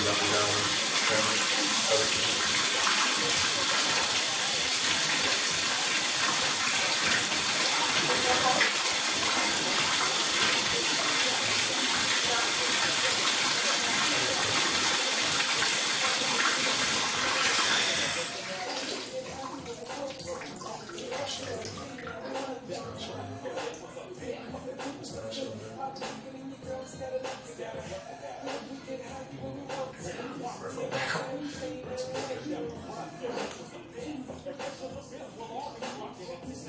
And down. I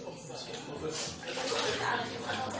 Thank you.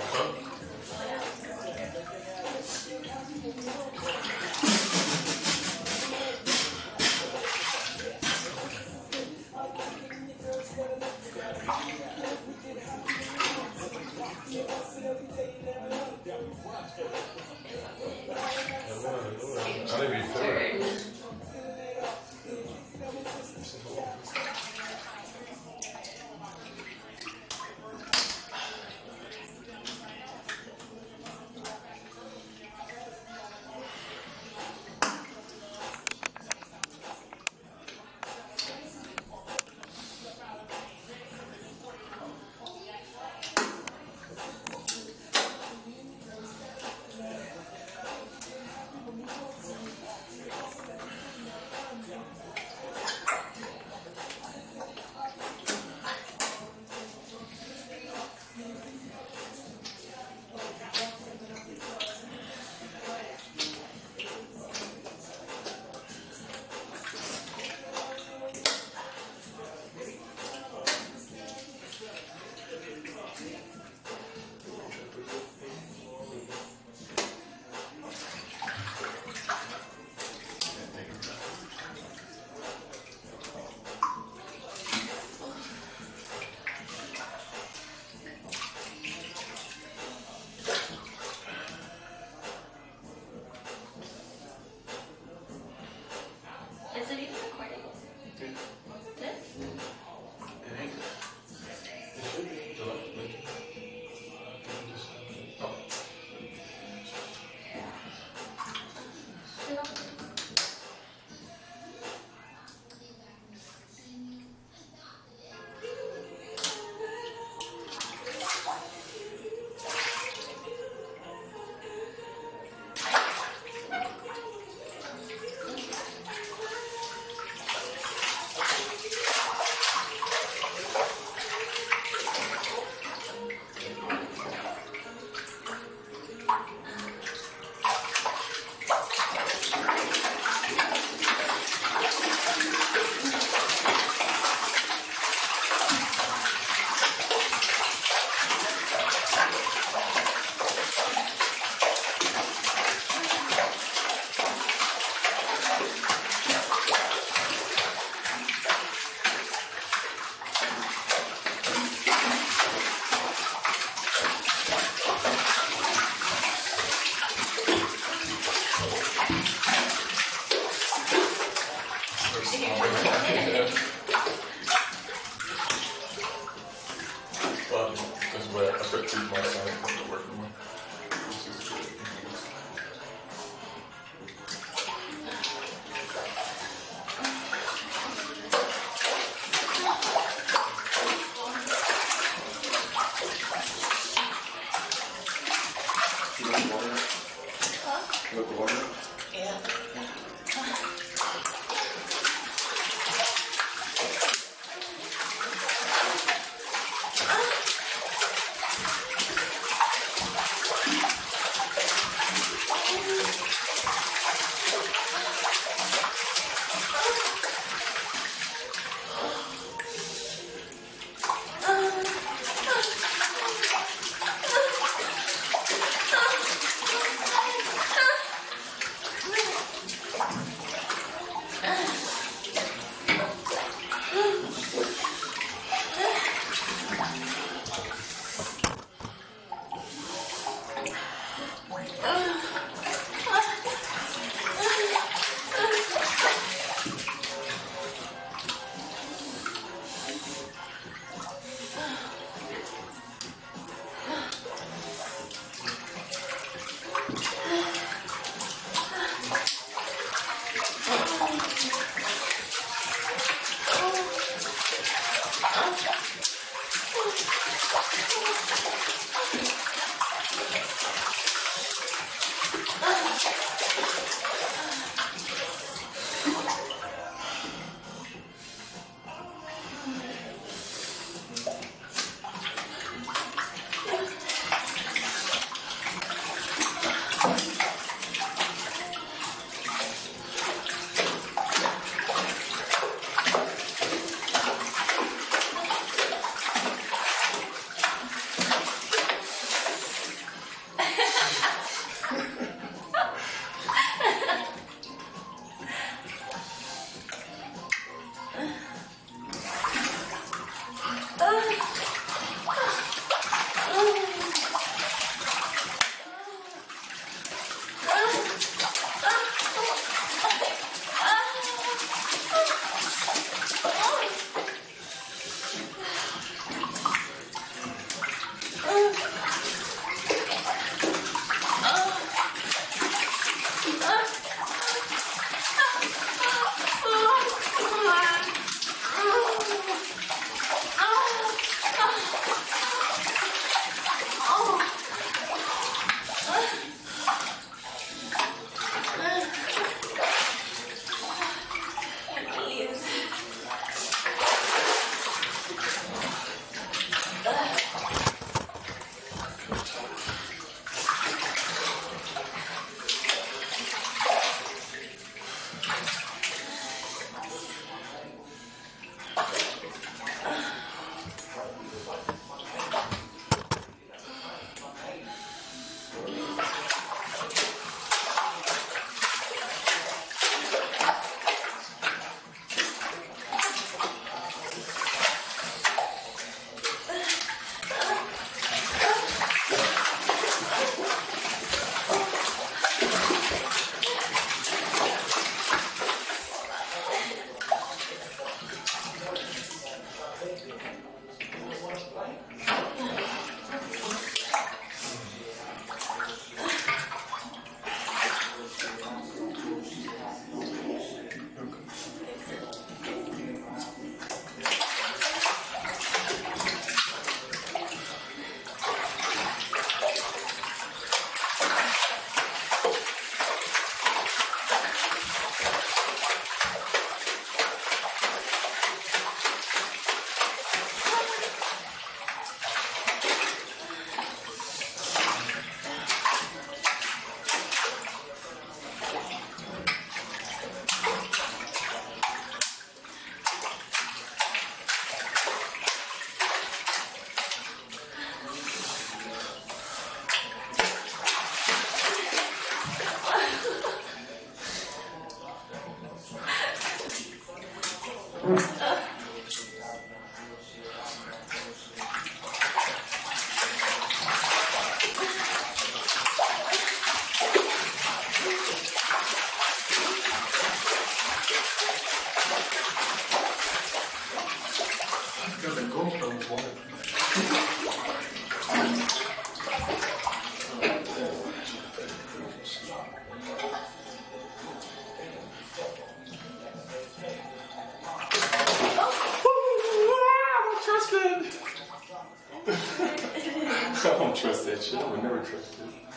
I would never trust it.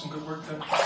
Some good work done.